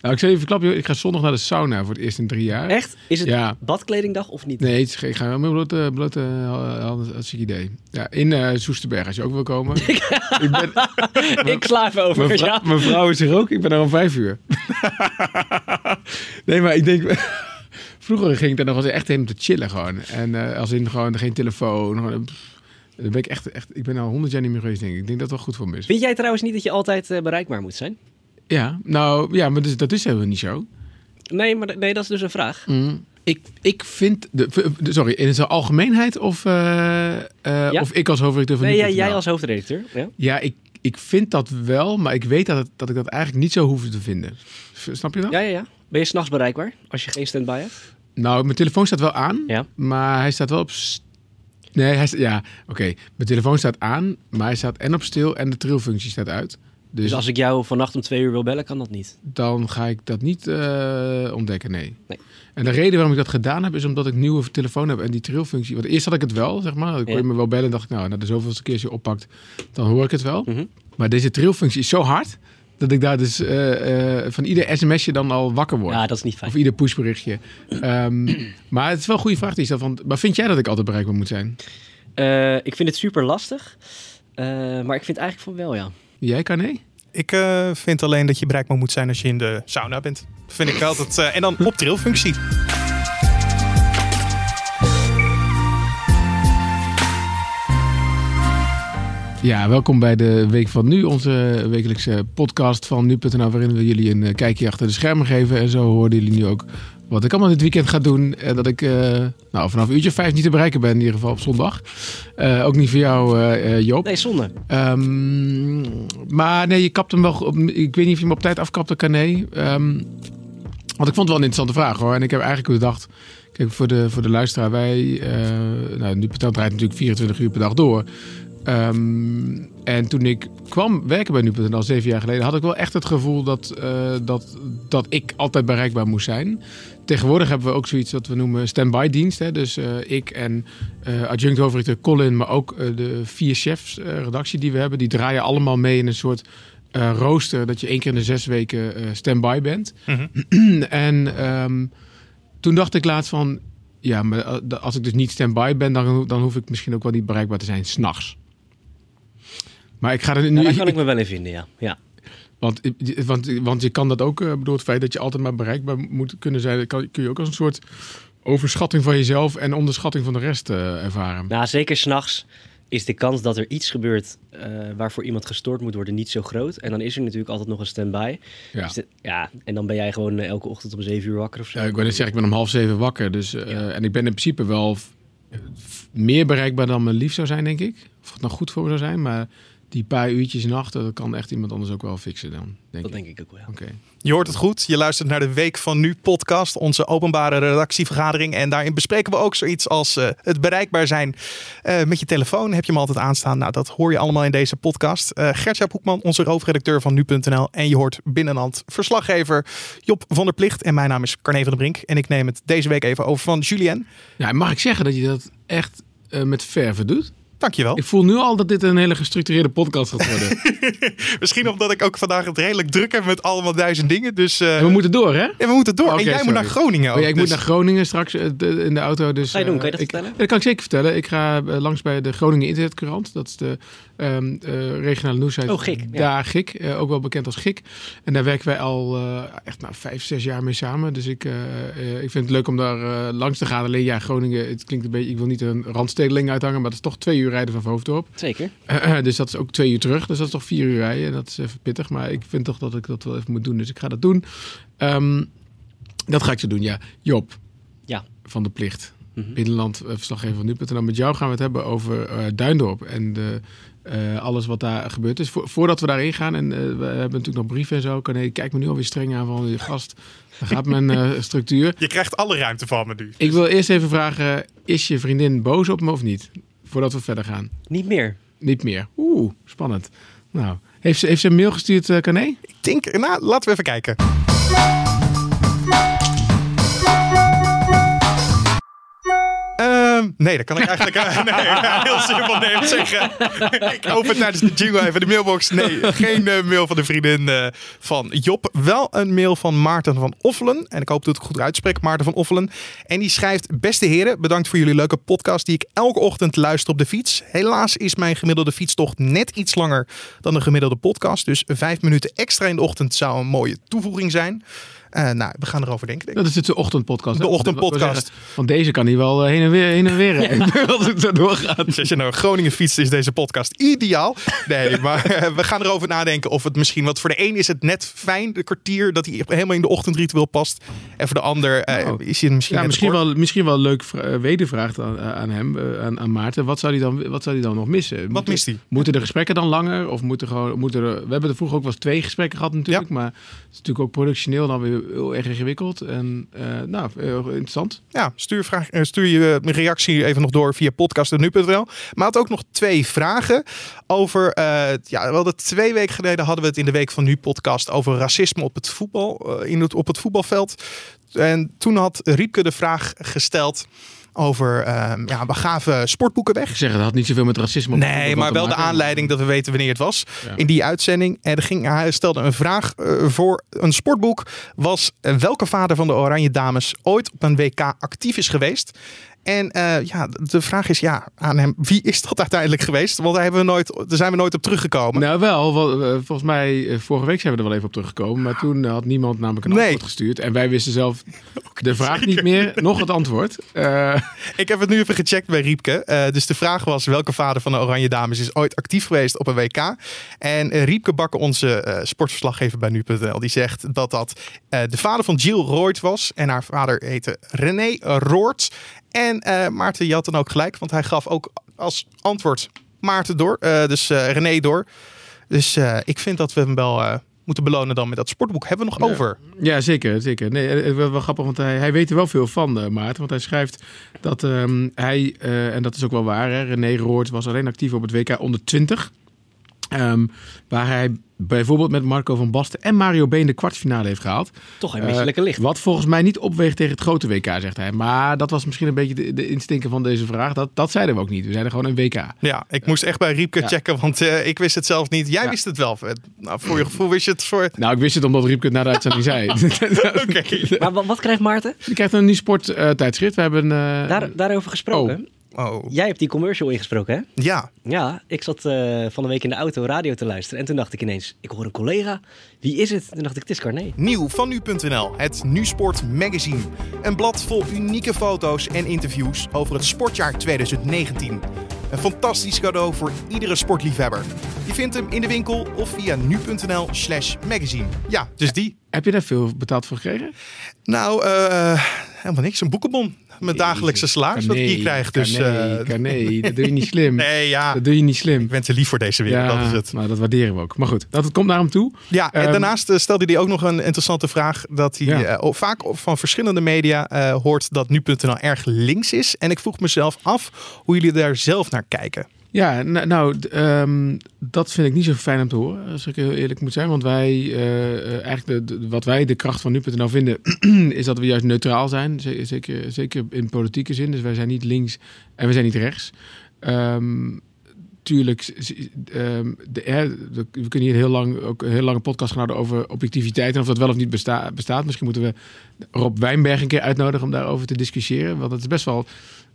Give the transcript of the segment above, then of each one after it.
Nou, ik zal even verklappen, ik ga zondag naar de sauna voor het eerst in drie jaar. Echt? Is het Ja. badkledingdag of niet? Nee, het is, geen- ik ga wel met blote, blote handen, dat is een idee. Ja, in eh Soesterberg, als je ook wil komen. ik ben, ik sla even over. mijn, Ja. mijn vrouw is er ook, ik ben er om vijf uur. nee, maar ik denk... Vroeger ging ik daar nog eens echt heen om te chillen gewoon. En eh, als in gewoon geen telefoon. Gewoon, pff, dan ben ik echt, echt... Ik ben al honderd jaar niet meer geweest, denk ik. Ik denk dat het wel goed voor me is. Vind jij trouwens niet dat je altijd eh, bereikbaar moet zijn? Ja, nou, ja, maar dus, dat is helemaal niet zo. Nee, maar nee, dat is dus een vraag. Mm. Ik, ik vind... De, sorry, in zijn algemeenheid of, eh, eh, Ja. of ik als hoofdredacteur van Nee, jij, als hoofdredacteur. Ja? Ja, ik, ik vind dat wel, maar ik weet dat, het, dat ik dat eigenlijk niet zo hoef te vinden. Snap je dat? ja, ja, ja. Ben je s'nachts bereikbaar als je geen standby hebt? Nou, mijn telefoon staat wel aan, Ja. maar hij staat wel op... Nee, hij ja, oké. Mijn telefoon staat aan, maar hij staat en op stil en de trilfunctie staat uit. Dus, Dus als ik jou vannacht om twee uur wil bellen, kan dat niet. dan ga ik dat niet eh, ontdekken, nee. Nee. En de reden waarom ik dat gedaan heb, is omdat ik een nieuwe telefoon heb en die trilfunctie... Want eerst had ik het wel, zeg maar. Dan kon je Ja. me wel bellen en dacht ik, nou, na de zoveelste keer als je oppakt, dan hoor ik het wel. Mhm. Maar deze trilfunctie is zo hard, dat ik daar dus eh, eh, van ieder sms'je dan al wakker word. Ja, dat is niet fijn. Of ieder pushberichtje. Ehm, maar het is wel een goede vraag die. Van, maar vind jij dat ik altijd bereikbaar moet zijn? Ik vind het super lastig. Maar ik vind eigenlijk van wel, ja. Jij kan nee? Ik eh, vind alleen dat je bereikbaar moet zijn als je in de sauna bent. Dat vind ik wel. Dat, eh, en dan op trilfunctie. Ja, welkom bij de Week van Nu, onze wekelijkse podcast van nu.nl, waarin we jullie een eh, kijkje achter de schermen geven. En zo hoorden jullie nu ook wat ik allemaal dit weekend ga doen. En dat ik eh, nou, vanaf een uurtje vijf niet te bereiken ben, in ieder geval op zondag. Eh, ook niet voor jou, eh, eh, Joop. Nee, zonde. Ehm, maar nee, je kapt hem wel. Op, ik weet niet of je hem op tijd afkapt, kan nee. Ehm, want ik vond het wel een interessante vraag hoor. En ik heb eigenlijk bedacht. Kijk, voor de, voor de luisteraar, wij. eh nou, draait natuurlijk 24 uur per dag door. Ehm, en toen ik kwam werken bij Nu.nl zeven jaar geleden, had ik wel echt het gevoel dat, eh, dat, dat ik altijd bereikbaar moest zijn. Tegenwoordig hebben we ook zoiets wat we noemen standby dienst. Hè? Dus eh, ik en eh adjunct hoofdredacteur Colin, maar ook eh, de vier chefs eh, redactie die we hebben, die draaien allemaal mee in een soort eh, rooster dat je één keer in de zes weken eh standby bent. en ehm, toen dacht ik laatst van, ja, maar als ik dus niet standby ben, dan, dan hoef ik misschien ook wel niet bereikbaar te zijn s'nachts. Maar ik ga er nu. Ja, daar kan ik me wel in vinden, ja. ja. Want, want, want je kan dat ook, eh, bedoel, het feit dat je altijd maar bereikbaar moet kunnen zijn, kan, kun je ook als een soort overschatting van jezelf en onderschatting van de rest eh, ervaren. Nou, zeker s'nachts is de kans dat er iets gebeurt eh, waarvoor iemand gestoord moet worden niet zo groot. En dan is er natuurlijk altijd nog een standby. Ja. Dus de- ja, en dan ben jij gewoon elke ochtend om zeven uur wakker of zo. Ja, ik wil net zeggen, ik ben om half zeven wakker. Dus, Ja. En ik ben in principe wel meer bereikbaar dan me lief zou zijn, denk ik. Of het nou goed voor me zou zijn, maar die paar uurtjes nachten, dat kan echt iemand anders ook wel fixen dan, denk Dat ik. denk ik ook wel. Oké. Je hoort het goed. Je luistert naar de Week van Nu podcast, onze openbare redactievergadering. En daarin bespreken we ook zoiets als eh, het bereikbaar zijn eh, met je telefoon. Heb je hem altijd aanstaan? Nou, dat hoor je allemaal in deze podcast. Eh Gertjaap Hoekman, onze hoofdredacteur van Nu.nl. En je hoort binnenland verslaggever Job van der Plicht. En mijn naam is Carne van der Brink. En ik neem het deze week even over van Julien. Ja, mag ik zeggen dat je dat echt eh, met verve doet? Dankjewel. Ik voel nu al dat dit een hele gestructureerde podcast gaat worden. Misschien omdat ik ook vandaag het redelijk druk heb met allemaal duizend dingen. Dus eh, en we moeten door, hè? en we moeten door. En jij sorry. moet naar Groningen ook. Oh ja, ik moet dus- naar Groningen straks eh, in de auto. Dus, Ga je doen? eh, Kan je dat ik- vertellen? Ja, dat kan ik zeker vertellen. Ik ga eh, langs bij de Groningen Internetkrant. Dat is de ehm, eh, regionale nieuwsite. Oh, GIK, ja. Daar GIK, eh, ook wel bekend als GIK. En daar werken wij al eh, echt nou, vijf, zes jaar mee samen. Dus ik, eh, eh, ik vind het leuk om daar eh, langs te gaan. Alleen ja, Groningen, het klinkt een beetje... Ik wil niet een randstedeling uithangen, maar het is toch twee uur rijden van Hoofddorp. Zeker. dus dat is ook twee uur terug. Dus dat is toch vier uur rijden. En dat is even pittig. Maar ik vind toch dat ik dat wel even moet doen. Dus ik ga dat doen. Ehm, dat ga ik zo doen, ja. Job Ja. van de Plicht. Mhm. Binnenland, eh, verslaggever van nu.nl. Met jou gaan we het hebben over eh, Duindorp. En de, eh, alles wat daar gebeurd is. Vo- voordat we daarin gaan. En eh, we hebben natuurlijk nog brieven en zo. Nee, kijk me nu alweer streng aan van je gast. Daar gaat mijn eh, structuur. Je krijgt alle ruimte van me nu. Ik wil eerst even vragen. Is je vriendin boos op me of niet? Voordat we verder gaan. Niet meer. Niet meer. Oeh, spannend. Nou, heeft ze, heeft ze een mail gestuurd, uh, Carné? Ik denk, nou, laten we even kijken. Nee, dat kan ik eigenlijk eh, nee, heel simpel nee zeggen. ik open tijdens de jingle even de mailbox. Nee, geen eh, mail van de vriendin eh, van Job. Wel een mail van Maarten van Offelen. En ik hoop dat ik het goed uitspreek, Maarten van Offelen. En die schrijft, beste heren, bedankt voor jullie leuke podcast die ik elke ochtend luister op de fiets. Helaas is mijn gemiddelde fietstocht net iets langer dan de gemiddelde podcast. Dus vijf minuten extra in de ochtend zou een mooie toevoeging zijn. Uh, nou, we gaan erover denken. Denk Dat is het de ochtendpodcast. De ochtendpodcast. Want deze kan hij wel heen en weer, heen en weer. Als het zo doorgaat. Dus als je naar Groningen fietst, is deze podcast ideaal. Nee, maar we gaan erover nadenken of het misschien... Want voor de een is het net fijn, de kwartier, dat hij helemaal in de ochtendritueel past. En voor de ander uh, is hij misschien ja, misschien wel, misschien wel een leuk wedervraag aan, aan hem, aan, aan, Maarten. Wat zou, hij dan, wat zou hij dan nog missen? Wat mist hij? Moeten de gesprekken dan langer? Of moeten gewoon, moeten er, we hebben er vroeger ook wel eens twee gesprekken gehad natuurlijk. Ja. Maar het is natuurlijk ook productioneel dan weer heel erg ingewikkeld. En uh, nou, heel interessant. Ja, stuur, vraag, stuur je reactie even nog door via podcast.nu.nl. Maar had ook nog twee vragen over... Ja, wel de twee weken geleden hadden we het in de Week van Nu podcast... over racisme op het voetbal, in het, op het voetbalveld. En toen had Riepke de vraag gesteld over um, ja, we gaven sportboeken weg. Ik zeg, dat had niet zoveel met racisme. Nee, maar wel de aanleiding dat we weten wanneer het was. Ja. In die uitzending. En er ging, hij stelde een vraag uh, voor een sportboek. Was uh, welke vader van de Oranje Dames ooit op een WK actief is geweest? En uh, ja, de vraag is ja, aan hem, wie is dat uiteindelijk geweest? Want daar, hebben we nooit, daar zijn we nooit op teruggekomen. Nou wel, volgens mij, vorige week zijn we er wel even op teruggekomen. Maar toen had niemand namelijk een nee. antwoord gestuurd. En wij wisten zelf de vraag zeker. niet meer, nog het antwoord. Uh, ik heb het nu even gecheckt bij Riepke. Uh, dus de vraag was, welke vader van de Oranje Dames is ooit actief geweest op een WK? En Riepke Bakker, onze sportverslaggever bij nu.nl, die zegt dat dat de vader van Jill Roord was. En haar vader heette René Roord. En uh, Maarten, je had dan ook gelijk, want hij gaf ook als antwoord Maarten door. Uh, dus uh, René door. Dus ik vind dat we hem wel moeten belonen dan met dat sportboek. Hebben we nog ja. over? Ja, zeker. zeker. Nee, wel, wel grappig, want hij, hij weet er wel veel van, Maarten. Want hij schrijft dat um, hij, en dat is ook wel waar, hè, René Roord was alleen actief op het WK onder 20. Um, waar hij bijvoorbeeld met Marco van Basten en Mario Been de kwartfinale heeft gehaald. Toch een misselijke licht. Uh, wat volgens mij niet opweegt tegen het grote WK, zegt hij. Maar dat was misschien een beetje de, de instinker van deze vraag. Dat, dat zeiden we ook niet. We zeiden gewoon een WK. Ja, ik moest echt bij Riepke ja. checken, want uh, ik wist het zelf niet. Jij ja. wist het wel. Nou, voor je gevoel wist je het voor... Nou, ik wist het omdat Riepke het naar de uitzending zei. okay. Maar wat, wat, krijgt Maarten? Die krijgt een nieuw sporttijdschrift. Uh, we hebben... Daar, daarover gesproken. Oh. Oh. Jij hebt die commercial ingesproken, hè? Ja. Ja, ik zat uh, van de week in de auto radio te luisteren. En toen dacht ik ineens, ik hoor een collega. Wie is het? Toen dacht ik, het is Carné. Nieuw van nu.nl, het Nusport Magazine. Een blad vol unieke foto's en interviews over het sportjaar 2019. Een fantastisch cadeau voor iedere sportliefhebber. Je vindt hem in de winkel of via nu.nl slash magazine. Ja, dus die. Heb je daar veel betaald voor gekregen? Nou, uh, helemaal niks. Een boekenbon mijn dagelijkse salaris wat ik hier krijg. Dus, nee, uh... nee, dat doe je niet slim. nee, ja. Dat doe je niet slim. Ik ben te lief voor deze wereld, ja, dat is het. Maar dat waarderen we ook. Maar goed, dat komt naar hem toe. Ja, en um, daarnaast stelde hij ook nog een interessante vraag. Dat hij ja. uh, vaak van verschillende media uh, hoort dat nu.nl erg links is. En ik vroeg mezelf af hoe jullie daar zelf naar kijken. Ja, nou, um, dat vind ik niet zo fijn om te horen, als ik heel eerlijk moet zijn. Want wij, uh, eigenlijk de, wat wij de kracht van nu.nl vinden, is dat we juist neutraal zijn. Zeker, zeker in politieke zin. Dus wij zijn niet links en we zijn niet rechts. Um, tuurlijk, um, de, we kunnen hier heel lang, ook een heel lange podcast gaan houden over objectiviteit en of dat wel of niet besta bestaat. Misschien moeten we Rob Wijnberg een keer uitnodigen om daarover te discussiëren. Want het is best wel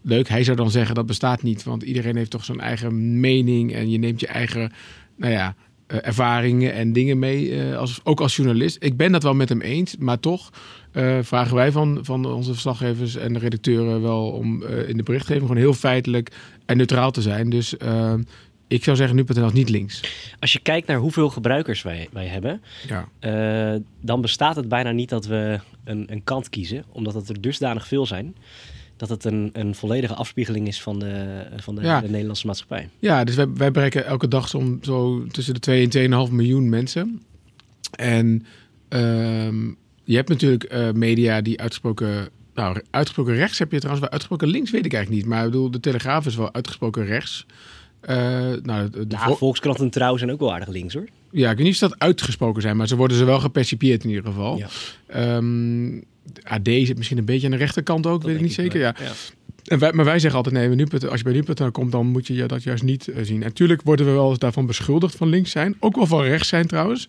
leuk. Hij zou dan zeggen dat bestaat niet, want iedereen heeft toch zijn eigen mening en je neemt je eigen, nou ja, uh, ervaringen en dingen mee, uh, als, ook als journalist. Ik ben dat wel met hem eens, maar toch uh, vragen wij van, van onze verslaggevers en de redacteuren wel om in de berichtgeving gewoon heel feitelijk en neutraal te zijn. Dus ik zou zeggen, nu.nl is niet links. Als je kijkt naar hoeveel gebruikers wij, wij hebben, ja. uh, dan bestaat het bijna niet dat we een, een kant kiezen, omdat het er dusdanig veel zijn. Dat het een, een volledige afspiegeling is van de, van de, ja. de Nederlandse maatschappij. Ja, dus wij, wij bereiken elke dag zo, zo tussen de 2 en 2,5 miljoen mensen. En um, je hebt natuurlijk uh, media die uitgesproken nou, uitgesproken rechts heb je trouwens wel. Uitgesproken links weet ik eigenlijk niet. Maar ik bedoel, de Telegraaf is wel uitgesproken rechts. Uh, nou, de ja, Volkskrant en Trouw zijn ook wel aardig links hoor. Ja, ik weet niet of dat uitgesproken zijn, maar ze worden ze wel gepercipieerd in ieder geval. Ja. Um, AD zit misschien een beetje aan de rechterkant ook, dat weet ik niet zeker. Ja. ja. En wij, maar wij zeggen altijd, nee, nu, als je bij nu.nl komt, dan moet je dat juist niet uh, zien. En natuurlijk worden we wel eens daarvan beschuldigd van links zijn. Ook wel van rechts zijn trouwens.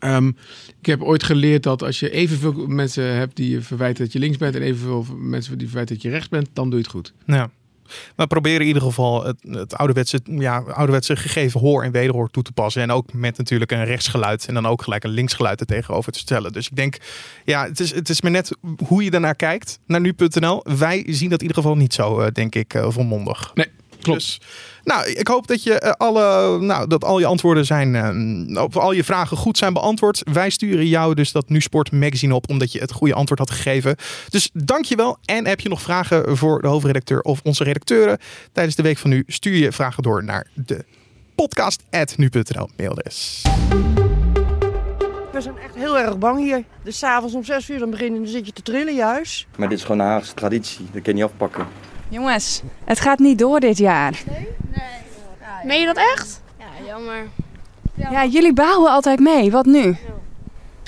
Um, ik heb ooit geleerd dat als je evenveel mensen hebt die je verwijten dat je links bent en evenveel mensen die verwijten dat je rechts bent, dan doe je het goed. Ja. We proberen in ieder geval het, het ouderwetse, ja, ouderwetse gegeven hoor en wederhoor toe te passen. En ook met natuurlijk een rechtsgeluid en dan ook gelijk een linksgeluid er tegenover te stellen. Dus ik denk, ja, het is, het is maar net hoe je daarnaar kijkt, naar nu.nl. Wij zien dat in ieder geval niet zo, eh, denk ik, uh, volmondig. Nee, klopt. Dus, nou, ik hoop dat, je, uh, alle, nou, dat al je antwoorden zijn, uh, of al je vragen goed zijn beantwoord. Wij sturen jou dus dat Nu Sport magazine op, omdat je het goede antwoord had gegeven. Dus dankjewel. En heb je nog vragen voor de hoofdredacteur of onze redacteuren tijdens de week van nu, stuur je vragen door naar de podcast.nu.nl mailadres. We zijn echt heel erg bang hier. Dus s'avonds om 6 uur dan beginnen, dan zit je te trillen juist. Maar dit is gewoon een Haagse traditie. Dat kun je niet afpakken. Jongens, het gaat niet door dit jaar. Nee? Nee. Ja, Meen je dat echt? Ja, jammer. Ja, jullie bouwen altijd mee. Wat nu?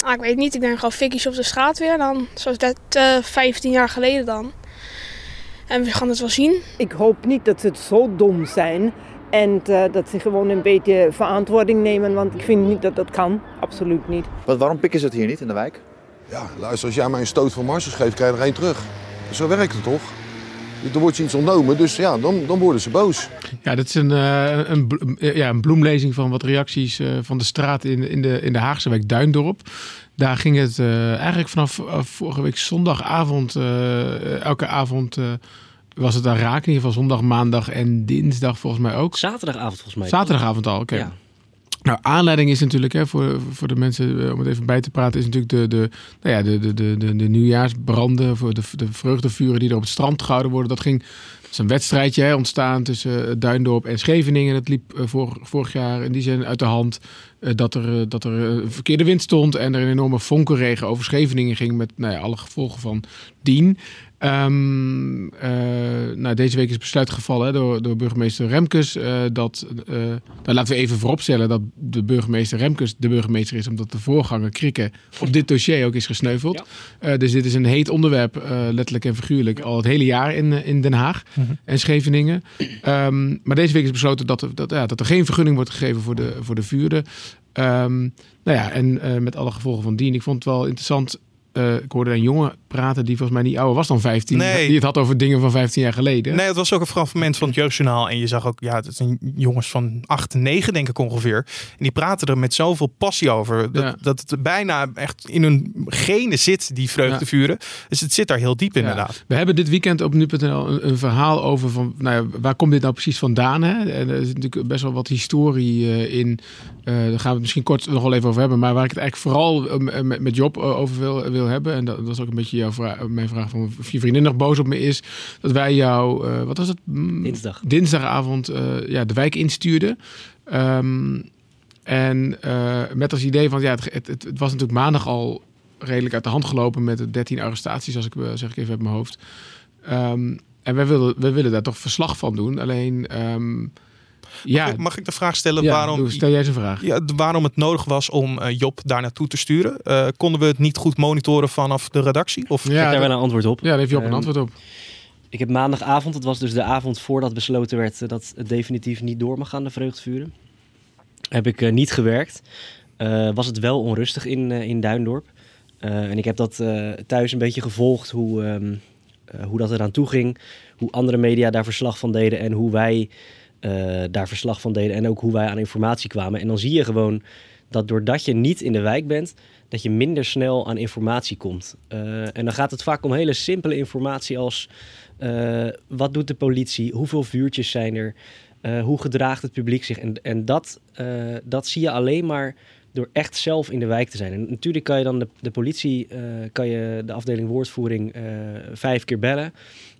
Ah, ik weet niet. Ik denk gewoon fikkies op de straat weer. Dan, zoals dat uh, 15 jaar geleden dan. En we gaan het wel zien. Ik hoop niet dat ze het zo dom zijn. En uh, dat ze gewoon een beetje verantwoording nemen. Want ik vind niet dat dat kan. Absoluut niet. Wat, waarom pikken ze het hier niet in de wijk? Ja, luister, als jij mij een stoot van Mars geeft, krijg je er één terug. Zo werkt het toch? Er wordt iets ontnomen, dus ja, dan, dan worden ze boos. Ja, dit is een, uh, een, ja, een bloemlezing van wat reacties uh, van de straat in, in, de, in de Haagse wijk Duindorp. Daar ging het uh, eigenlijk vanaf vorige week zondagavond, elke avond was het daar raak. In ieder geval zondag, maandag en dinsdag volgens mij ook. Zaterdagavond volgens mij. Zaterdagavond al, oké. Okay. Ja. Nou, aanleiding is natuurlijk, hè, voor, voor de mensen, om het even bij te praten, is natuurlijk de, de, nou ja, de, de, de, de, de nieuwjaarsbranden, voor de, de vreugdevuren die er op het strand gehouden worden. Dat ging, dat is een wedstrijdje hè, ontstaan tussen Duindorp en Scheveningen. Dat liep uh, vorig, jaar in die zin uit de hand. Dat er, dat er een verkeerde wind stond en er een enorme vonkenregen over Scheveningen ging met nou ja, alle gevolgen van dien. Um, uh, nou, deze week is besluit gevallen hè, door, door burgemeester Remkes. Uh, dat, uh, nou, laten we even vooropstellen dat de burgemeester Remkes de burgemeester is, omdat de voorganger Krikke op dit dossier ook is gesneuveld. Ja. dus dit is een heet onderwerp, letterlijk en figuurlijk, al het hele jaar in, in Den Haag -huh. en Scheveningen. Um, maar deze week is besloten dat er, dat, ja, dat er geen vergunning wordt gegeven voor de, voor de vuurden. Um, nou ja, en met alle gevolgen van dien. Ik vond het wel interessant. Uh, ik hoorde een jongen praten die volgens mij niet ouder was dan 15. Nee. Die het had over dingen van 15 jaar geleden. Nee, het was ook een fragment van het jeugdjournaal. En je zag ook, ja, het zijn jongens van 8 en 9 denk ik ongeveer. En die praten er met zoveel passie over. Dat, ja. dat het bijna echt in hun genen zit, die vreugdevuren. Ja. Dus het zit daar heel diep inderdaad. We hebben dit weekend op nu.nl een, een, verhaal over van, nou ja, waar komt dit nou precies vandaan? Hè? En er is natuurlijk best wel wat historie uh, in. Uh, daar gaan we het misschien kort nog wel even over hebben. Maar waar ik het eigenlijk vooral uh, met, met Job over wil, wil hebben. En dat, is ook een beetje jouw vraag, mijn vraag van of je vriendin nog boos op me is. Dat wij jou, uh, wat was het? Dinsdag. Dinsdagavond uh, ja, de wijk instuurden. Um, en uh, met als idee van, ja, het, het, het, was natuurlijk maandag al redelijk uit de hand gelopen met de 13 arrestaties, als ik zeg ik even uit mijn hoofd. Um, en wij willen, wij willen daar toch verslag van doen. Alleen... Um, ja. Mag ik, mag ik de vraag stellen ja, waarom, stel jij zijn vraag. Ja, waarom het nodig was om uh, Job daar naartoe te sturen? Uh, konden we het niet goed monitoren vanaf de redactie? Of? Ja, ik heb daar wel een antwoord op. Ja, daar heeft Job um, een antwoord op. Ik heb maandagavond, het was dus de avond voordat besloten werd dat het definitief niet door mag gaan, de vreugdvuren. Heb ik uh, niet gewerkt. was het wel onrustig in, in Duindorp. en ik heb dat thuis een beetje gevolgd hoe, um, hoe dat eraan toe ging. Hoe andere media daar verslag van deden en hoe wij uh, daar verslag van deden en ook hoe wij aan informatie kwamen. En dan zie je gewoon dat doordat je niet in de wijk bent, dat je minder snel aan informatie komt. Uh, en dan gaat het vaak om hele simpele informatie als uh, wat doet de politie, hoeveel vuurtjes zijn er, hoe gedraagt het publiek zich. En, en dat, dat zie je alleen maar door echt zelf in de wijk te zijn. En natuurlijk kan je dan de, de politie, kan je de afdeling woordvoering vijf keer bellen.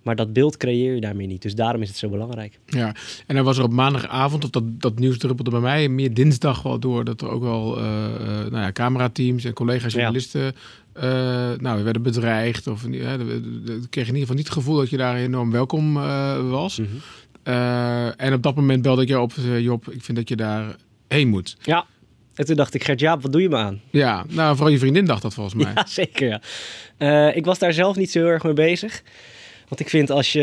Maar dat beeld creëer je daarmee niet. Dus daarom is het zo belangrijk. Ja, en dan was er op maandagavond, of dat, dat nieuws druppelde bij mij, meer dinsdag wel door, dat er ook wel uh, nou ja, camerateams en collega's journalisten ja. uh, nou, werden bedreigd. Of uh, kreeg in ieder geval niet het gevoel dat je daar enorm welkom was. Mm -hmm. en op dat moment belde ik jou op, Job, ik vind dat je daar heen moet. Ja. En toen dacht ik, Gert-Jaap, wat doe je me aan? Ja, nou, vooral je vriendin dacht dat volgens mij. Ja, zeker. Ja. ik was daar zelf niet zo heel erg mee bezig. Want ik vind als je...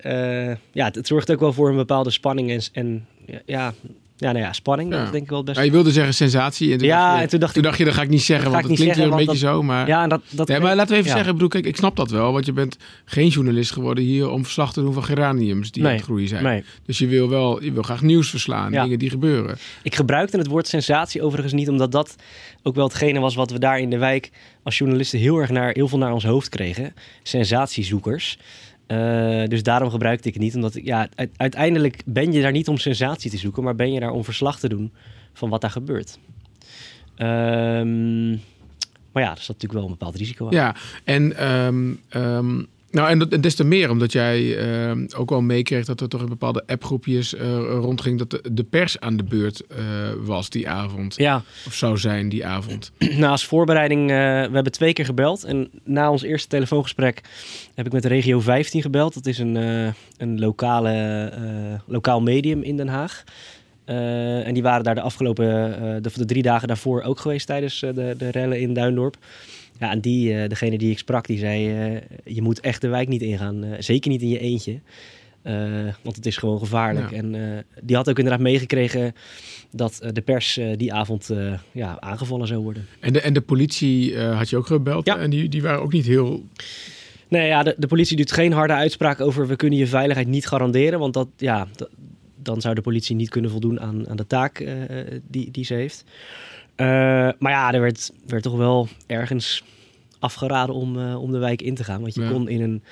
eh, ja, het, het zorgt ook wel voor een bepaalde spanning en... en ja, ja, nou ja, spanning. Ja. Dat denk ik wel beste. Ja, je wilde zeggen sensatie. En toen Ja, dacht je, en toen dacht toen ik- dacht je, dat ga ik niet zeggen, want het klinkt weer een beetje zo. Maar, Ja, en dat, dat nee, maar laten we even ja. zeggen, ik, bedoel, kijk, ik snap dat wel, want je bent geen journalist geworden hier om verslag te doen van geraniums die aan Nee, het groeien zijn. nee. Dus je wil wel, je wil graag nieuws verslaan, Ja. dingen die gebeuren. Ik gebruikte het woord sensatie overigens niet, omdat dat ook wel hetgene was wat we daar in de wijk als journalisten heel erg naar, heel veel naar ons hoofd kregen. Sensatiezoekers. Eh, dus daarom gebruikte ik het niet, omdat ja, uiteindelijk ben je daar niet om sensatie te zoeken, maar ben je daar om verslag te doen van wat daar gebeurt. Ehm, maar ja, er zat natuurlijk wel een bepaald risico aan. Ja, en, ehm, ehm, nou, en, dat, en des te meer omdat jij ehm, ook wel meekreeg dat er toch in bepaalde appgroepjes eh, rondging dat de, de pers aan de beurt eh, was die avond. Ja. Of zou zijn die avond. Als voorbereiding, eh, we hebben twee keer gebeld. En na ons eerste telefoongesprek heb ik met de regio 15 gebeld. Dat is een, eh, een lokale, eh, lokaal medium in Den Haag. Eh, en die waren daar de afgelopen, eh, de, de drie dagen daarvoor ook geweest tijdens eh, de, de rellen in Duindorp. Ja, en die, eh, degene die ik sprak, die zei, eh, je moet echt de wijk niet ingaan. Eh, zeker niet in je eentje. Want het is gewoon gevaarlijk. Ja. En die had ook inderdaad meegekregen dat de pers die avond ja, aangevallen zou worden. En de, en de politie had je ook gebeld. En die, die waren ook niet heel. Nee, ja, de, de politie doet geen harde uitspraak over we kunnen je veiligheid niet garanderen. Want dat, ja, dan zou de politie niet kunnen voldoen aan, aan de taak die, die ze heeft. Eh, maar ja, er werd, werd toch wel ergens afgeraden om, eh, om de wijk in te gaan. Want je Ja. kon in een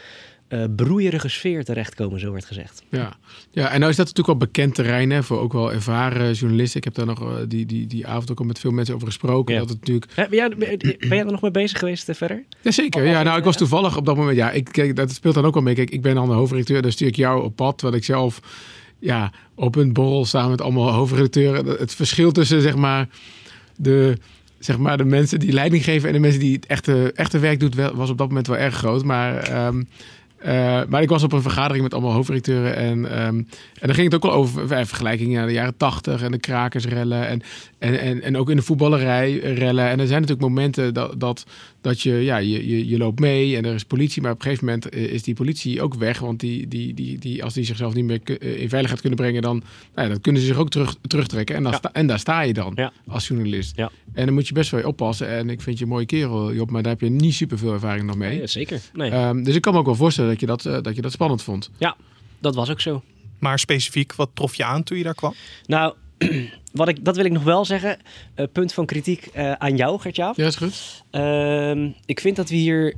eh, broeierige sfeer terechtkomen, zo werd gezegd. Ja. ja, en nou is dat natuurlijk wel bekend terrein hè, voor ook wel ervaren journalisten. Ik heb daar nog die, die, die avond ook al met veel mensen over gesproken. Ja. Dat het natuurlijk Ben jij, ben jij er nog mee bezig geweest verder? Jazeker. Ja, nou, ik was toevallig op dat moment. Ja, ik, kijk, dat speelt dan ook wel mee. Kijk, ik ben dan de hoofdredacteur. Dan stuur ik jou op pad. Wat ik zelf ja, op een borrel samen met allemaal hoofdredacteuren. Het verschil tussen zeg maar de, zeg maar, de mensen die leiding geven en de mensen die het echte, echte werk doen, was op dat moment wel erg groot. Maar. ehm, eh, maar ik was op een vergadering met allemaal hoofdredacteuren. En, ehm, en dan ging het ook wel over eh, vergelijkingen naar de jaren tachtig en de krakersrellen. En, en, en, en ook in de voetballerij rellen. En er zijn natuurlijk momenten dat, dat, dat je, ja, je, je, je loopt mee en er is politie. Maar op een gegeven moment eh, is die politie ook weg. Want die, die, die, die, als die zichzelf niet meer eh, in veiligheid kunnen brengen, dan, nou ja, dan kunnen ze zich ook terug, terugtrekken. En, dan sta- en daar sta je dan als journalist. En dan moet je best wel oppassen. En ik vind je een mooie kerel, Job. Maar daar heb je niet super veel ervaring nog mee. Zeker. Nee. Ehm, dus ik kan me ook wel voorstellen dat je dat, eh, dat je dat spannend vond. Ja, dat was ook zo. Maar specifiek, wat trof je aan toen je daar kwam? Nou, wat ik, dat wil ik nog wel zeggen. Eh, punt van kritiek eh, aan jou, Gertjaaf. Ja, is goed. Ehm, ik vind dat we hier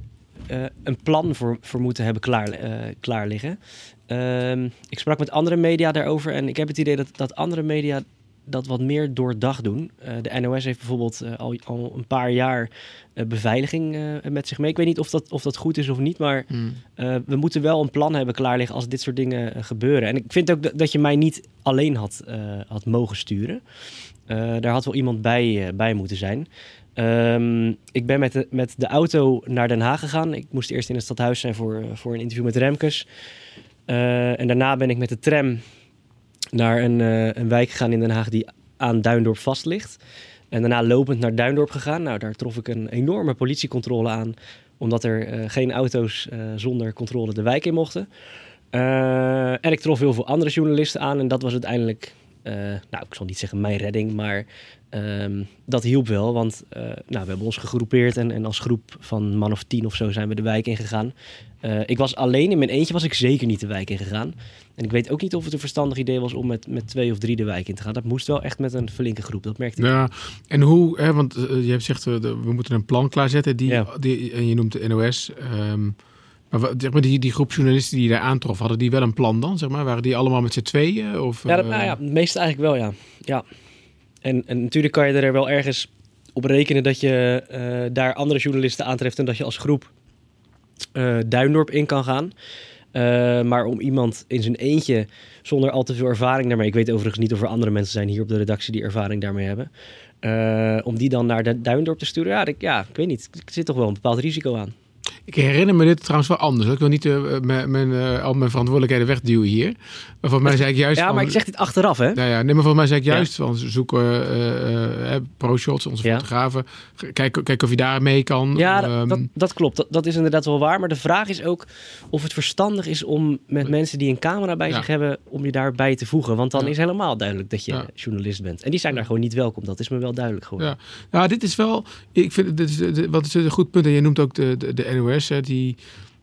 eh, een plan voor, voor moeten hebben klaar, klaar liggen. Ehm, ik sprak met andere media daarover en ik heb het idee dat, dat andere media dat wat meer doordacht doen. Eh, de NOS heeft bijvoorbeeld eh, al, al een paar jaar eh, beveiliging met zich mee. Ik weet niet of dat, of dat goed is of niet, maar Hmm. we moeten wel een plan hebben klaar liggen als dit soort dingen gebeuren. En ik vind ook dat, dat je mij niet alleen had, had mogen sturen. Daar had wel iemand bij, bij moeten zijn. Ehm, ik ben met de, met de auto naar Den Haag gegaan. Ik moest eerst in het stadhuis zijn voor, voor een interview met Remkes. En daarna ben ik met de tram naar een, eh, een wijk gegaan in Den Haag die aan Duindorp vast ligt. En daarna lopend naar Duindorp gegaan. Nou, daar trof ik een enorme politiecontrole aan. Omdat er eh, geen auto's eh, zonder controle de wijk in mochten. En ik trof heel veel andere journalisten aan. En dat was uiteindelijk, nou, ik zal niet zeggen mijn redding, maar ehm, dat hielp wel. Want eh, nou, we hebben ons gegroepeerd en, en als groep van man of tien of zo zijn we de wijk ingegaan. Eh ik was alleen, in mijn eentje was ik zeker niet de wijk ingegaan. En ik weet ook niet of het een verstandig idee was om met, met twee of drie de wijk in te gaan. Dat moest wel echt met een flinke groep, dat merkte ik. Ja, en hoe, hè, want eh, je hebt zegt, eh, de- we moeten een plan klaarzetten. Die, die, en je noemt de NOS. ehm, maar wat- zeg maar, die, die groep journalisten die je daar aantrof, hadden die wel een plan dan? Zeg maar? Waren die allemaal met z'n tweeën? Of, Ja, dat, eh, nou ja, eigenlijk wel, ja. ja. En, en natuurlijk kan je er wel ergens op rekenen dat je eh, daar andere journalisten aantreft en dat je als groep eh, Duindorp in kan gaan. Maar om iemand in zijn eentje zonder al te veel ervaring daarmee, ik weet overigens niet of er andere mensen zijn hier op de redactie die ervaring daarmee hebben, om die dan naar de Duindorp te sturen, ja, ik, ja, ik weet niet. Er zit toch wel een bepaald risico aan. Ik herinner me dit trouwens wel anders. Ik wil niet eh, mijn, mijn, eh, al mijn verantwoordelijkheden wegduwen hier. Maar volgens mij zei ik juist Ja, van- maar ik zeg dit achteraf, hè? Nou ja, nee, maar volgens mij zei ik Ja. juist van zoeken eh eh, pro-shots, onze Ja. fotografen. Kijk, kijk of je daar mee kan. Ja, Ehm, dat, dat klopt. Dat, dat is inderdaad wel waar. Maar de vraag is ook of het verstandig is om met mensen die een camera bij Ja. zich hebben, om je daarbij te voegen. Want dan Ja. is helemaal duidelijk dat je Ja. journalist bent. En die zijn daar gewoon niet welkom. Dat is me wel duidelijk geworden. Ja, nou, dit is wel. Ik vind dit is, dit- wat is een goed punt. En je noemt ook de, de, de NOS, die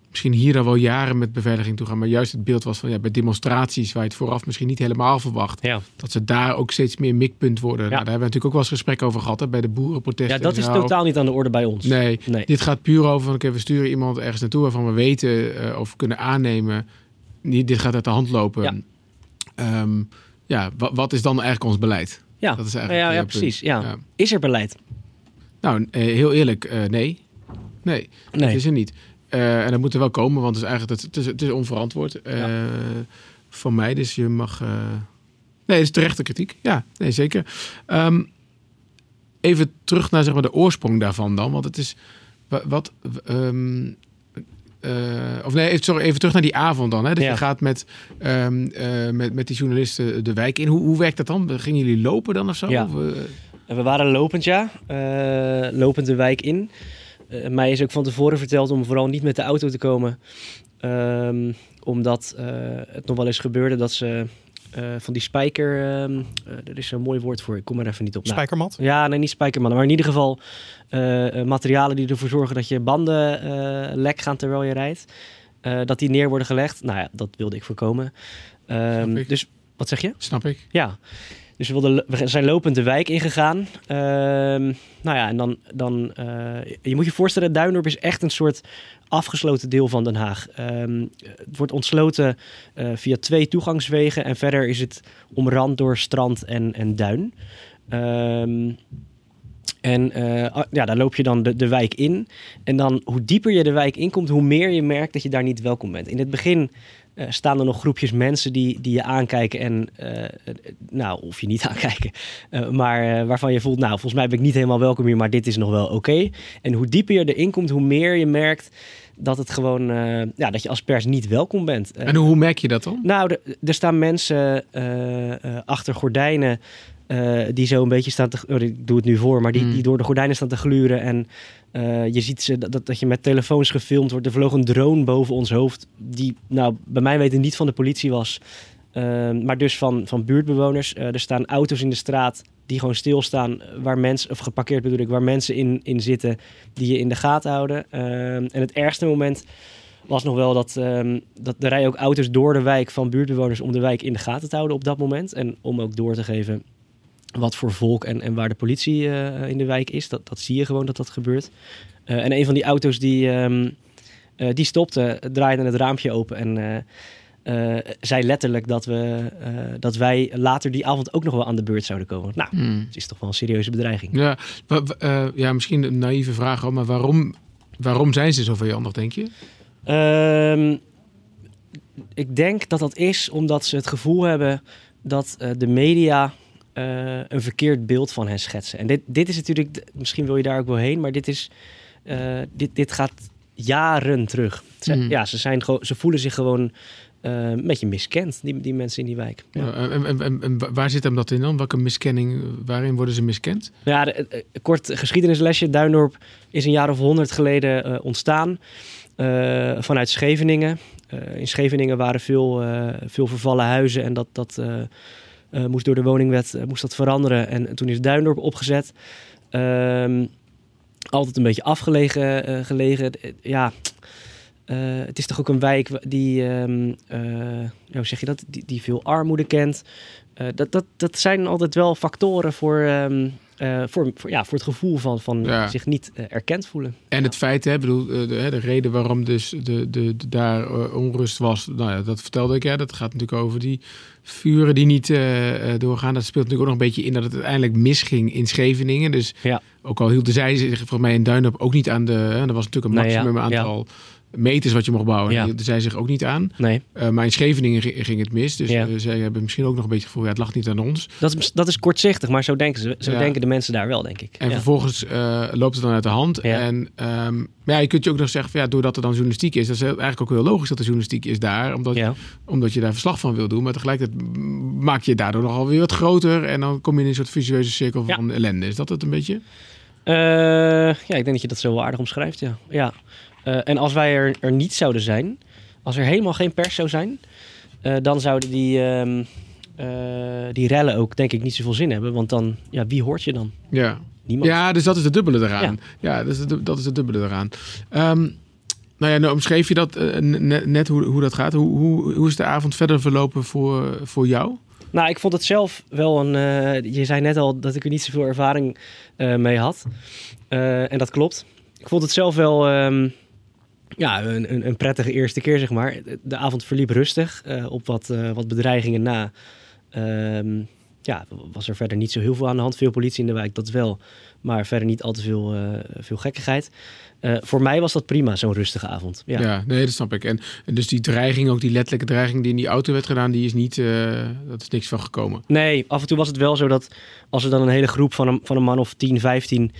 misschien hier al wel jaren met beveiliging toe gaan. Maar juist het beeld was van ja, bij demonstraties waar je het vooraf misschien niet helemaal verwacht. Ja. Dat ze daar ook steeds meer mikpunt worden. Ja. Nou, daar hebben we natuurlijk ook wel eens gesprek over gehad hè, bij de boerenprotesten. Ja, dat is totaal niet aan de orde bij ons. Nee, Nee. dit gaat puur over van oké, we sturen iemand ergens naartoe waarvan we weten eh, of kunnen aannemen. Niet, dit gaat uit de hand Ja. lopen. Ja, ja wa- wat is dan eigenlijk ons beleid? Ja, Dat is eigenlijk ja, ja, precies. Ja. Ja. Is er beleid? Nou, eh, heel eerlijk, eh, nee. Nee, Nee. dat is er niet. Eh, en dat moet er wel komen, want het is eigenlijk het, het is, het is onverantwoord eh, van mij. Dus je mag. eh, Nee, het is terechte kritiek. Ja, nee, zeker. Ehm, even terug naar zeg maar, de oorsprong daarvan dan. Want het is. wa- Wat. ehm, eh, of nee, sorry, even terug naar die avond dan. Hè? Dat Ja. je gaat met, ehm, eh, met, met die journalisten de wijk in. Hoe, hoe werkt dat dan? Gingen jullie lopen dan of zo? Ja. Of, We waren lopend, ja. Lopend de wijk in. Eh, mij is ook van tevoren verteld om vooral niet met de auto te komen. Ehm, omdat eh, het nog wel eens gebeurde dat ze eh, van die spijker... eh, er is een mooi woord voor, ik kom er even niet op. Nou, Spijkermat? ja, nee, niet spijkermannen. Maar in ieder geval materialen die ervoor zorgen dat je banden lek gaan terwijl je rijdt. Dat die neer worden gelegd. Nou ja, dat wilde ik voorkomen. Snap ik. dus wat zeg je? snap ik. Ja, dus we, wilden, we zijn lopend de wijk ingegaan. Ehm nou ja, en dan, dan eh, je moet je voorstellen, Duindorp is echt een soort afgesloten deel van Den Haag. Ehm, het wordt ontsloten eh, via twee toegangswegen en verder is het omrand door strand en, en duin. Ehm, en eh, ah, ja, daar loop je dan de, de wijk in. En dan hoe dieper je de wijk inkomt, hoe meer je merkt dat je daar niet welkom bent. In het begin eh, staan er nog groepjes mensen die, die je aankijken en, eh, nou, of je niet aankijken, eh, maar waarvan je voelt, nou, volgens mij ben ik niet helemaal welkom hier, maar dit is nog wel oké. En hoe dieper je erin komt, hoe meer je merkt dat het gewoon, ja, dat je als pers niet welkom bent. En hoe merk je dat dan? nou, er, staan mensen achter gordijnen eh, die zo een beetje staan te... Oh, ik doe het nu voor, maar die, Mm. die door de gordijnen staan te gluren. En eh, je ziet ze, dat, dat je met telefoons gefilmd wordt. Er vloog een drone boven ons hoofd die, nou, bij mij weten niet van de politie was. Ehm, maar dus van, van buurtbewoners. Eh, er staan auto's in de straat die gewoon stilstaan, waar mensen, of geparkeerd bedoel ik, waar mensen in, in zitten die je in de gaten houden. Ehm, en het ergste moment was nog wel dat, ehm, dat er rijden ook auto's door de wijk van buurtbewoners om de wijk in de gaten te houden op dat moment. En om ook door te geven wat voor volk en, en waar de politie eh, in de wijk is. Dat, dat zie je gewoon dat dat gebeurt. Eh, en een van die auto's die, ehm, eh, die stopte, draaide het raampje open en zei letterlijk dat, we, dat wij later die avond ook nog wel aan de beurt zouden komen. Nou, Hmm. het is toch wel een serieuze bedreiging. Ja, ja, misschien een naïeve vraag, maar waarom, waarom zijn ze zo vijandig, denk je? Ehm, ik denk dat dat is omdat ze het gevoel hebben dat de media eh, een verkeerd beeld van hen schetsen. En dit, dit is natuurlijk, misschien wil je daar ook wel heen, maar dit, is, eh, dit, dit gaat jaren terug. Ze, Hmm. Ja, ze, zijn gewoon, ze voelen zich gewoon eh, een beetje miskend, die, die mensen in die wijk. Ja. Ja, en, en, en, en waar zit hem dat in dan? Welke miskenning, waarin worden ze miskend? Ja, de- kort geschiedenislesje. Duindorp is een jaar of honderd geleden eh, ontstaan eh, vanuit Scheveningen. Eh, in Scheveningen waren veel, eh, veel vervallen huizen en dat, dat eh, moest door de woningwet eh, moest dat veranderen. En, toen is Duindorp opgezet. Ehm, altijd een beetje afgelegen eh, gelegen. Ja, het is toch ook een wijk die, hoe zeg je dat, die, die veel armoede kent. Dat, dat, dat zijn altijd wel factoren voor, ehm, eh, voor, voor, ja, voor het gevoel van, van Ja. zich niet eh, erkend voelen. En het feit, hè, bedoel, eh, de, hè, de reden waarom dus de, de, de- daar onrust was, nou ja, dat vertelde ik, ja, dat gaat natuurlijk over die vuren die niet doorgaan. Dat speelt natuurlijk ook nog een beetje in dat het uiteindelijk misging in Scheveningen. Dus Ja. ook al hielden zij zich volgens mij in Duinop ook niet aan de... hè, Er was natuurlijk een maximum aantal meters wat je mocht bouwen. Ja. En hielden zij zich ook niet aan. Nee, Eh, maar in Scheveningen ging, het mis. Dus Ja. eh, zij hebben misschien ook nog een beetje het gevoel... Ja, het lag niet aan ons. dat is, dat is kortzichtig, maar zo denken, ze, zo Ja. denken de mensen daar wel, denk ik. En vervolgens eh, loopt het dan uit de hand. Ja. En ehm, maar ja, je kunt je ook nog zeggen, van, ja, doordat er dan journalistiek is, dat is eigenlijk ook heel logisch dat er journalistiek is daar, omdat, Ja. omdat je daar verslag van wil doen. Maar tegelijkertijd maak je het daardoor nogal weer wat groter en dan kom je in een soort visueuze cirkel van ellende. Is dat het een beetje? Ja, ik denk dat je dat zo wel aardig omschrijft, ja. ja. Eh, en als wij er, er niet zouden zijn, als er helemaal geen pers zou zijn, eh, dan zouden die, ehm, eh, die rellen ook denk ik niet zoveel zin hebben. Want dan, ja, wie hoort je dan? Ja. Niemand. Ja, dus dat is de dubbele eraan. Ja, dat, is de, dat is de dubbele eraan. Ehm, nou ja, nou omschreef je dat net, net hoe, hoe dat gaat. Hoe, hoe, hoe is de avond verder verlopen voor, voor jou? Nou, ik vond het zelf wel een. je zei net al dat ik er niet zoveel ervaring mee had. En dat klopt. Ik vond het zelf wel. ehm, ja, een, een, een prettige eerste keer, zeg maar. De avond verliep rustig. eh, op wat, eh, wat bedreigingen na. Ehm, ja, was er verder niet zo heel veel aan de hand. Veel politie in de wijk, dat wel. Maar verder niet al te veel, eh, veel gekkigheid. Voor mij was dat prima, zo'n rustige avond. Ja. Ja. nee, dat snap ik. En, en dus die dreiging, ook die letterlijke dreiging die in die auto werd gedaan, die is niet, eh dat is niks van gekomen. Nee, af en toe was het wel zo dat als er dan een hele groep van een, van een man of 10, 15 eh,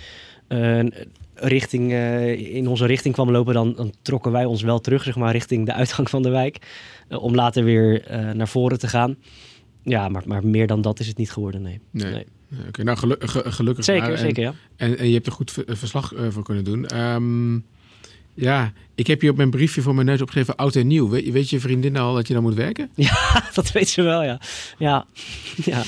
richting, eh, in onze richting kwam lopen, dan, dan trokken wij ons wel terug, zeg maar, richting de uitgang van de wijk. eh, om later weer eh, naar voren te gaan. Ja, maar, maar meer dan dat is het niet geworden, nee. Nee. Nee. Oké, nou gelu- ge- gelukkig Zeker, maar. En- zeker, ja. En, en je hebt er goed ver- verslag voor kunnen doen. Ehm, ja, ik heb hier op mijn briefje voor mijn neus opgeschreven oud en nieuw. Weet, weet je vriendin al dat je dan moet werken? dat weet ze wel, ja. Ja, ja.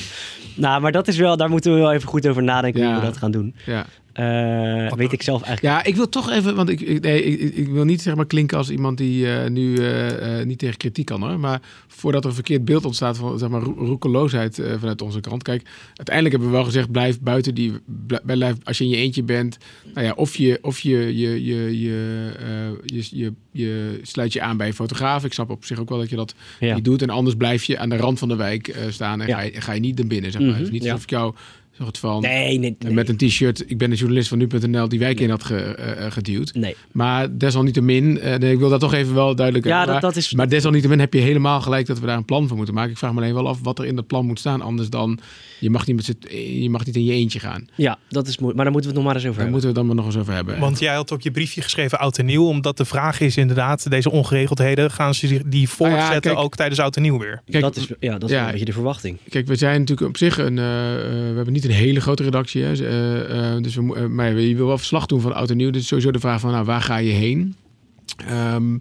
Nou, maar dat is wel, daar moeten we wel even goed over nadenken Ja. hoe we dat gaan doen. Ja. Eh, weet ik zelf eigenlijk Ja, ik wil toch even, want ik, ik, nee, ik, ik wil niet zeg maar klinken als iemand die eh, nu eh, eh, niet tegen kritiek kan hoor. Maar voordat er een verkeerd beeld ontstaat van zeg maar ro- roekeloosheid eh, vanuit onze kant. Kijk, uiteindelijk hebben we wel gezegd, blijf buiten die, bl- blijf, als je in je eentje bent. Nou ja, of je, of je, je, je, je, eh, je, je, je sluit je aan bij een fotograaf. Ik snap op zich ook wel dat je dat Ja. niet doet. En anders blijf je aan de rand van de wijk eh, staan en Ja. ga, je, ga je niet naar binnen. Zeg maar. Mhm, Dus niet ja. alsof ik jou soort van Nee, nee, nee. met een t-shirt, ik ben een journalist van nu.nl, die wijk in had ge, eh, eh, geduwd. Nee. Maar desalniettemin, eh, nee, ik wil dat toch even wel duidelijk Ja, dat- Maar- dat is- Maar desalniettemin heb je helemaal gelijk dat we daar een plan voor moeten maken. Ik vraag me alleen wel af wat er in dat plan moet staan. Anders dan, je mag niet, met z'n- je mag niet in je eentje gaan. Ja, dat is moeilijk. Maar daar moeten we het nog maar eens over Daar hebben. moeten we het dan maar nog eens over hebben. Want jij had op je briefje geschreven oud en nieuw, omdat de vraag is inderdaad, deze ongeregeldheden, gaan ze zich die voortzetten Ah kijk- ook tijdens oud en nieuw weer? Kijk, dat is, ja, dat is ja. een beetje de verwachting. Kijk, we zijn natuurlijk op zich een. eh, eh, we hebben niet een hele grote redactie. Hè. Eh, eh, dus we, eh, maar je wil wel verslag doen van oud en nieuw. Dus sowieso de vraag van, nou, waar ga je heen? Ehm, eh,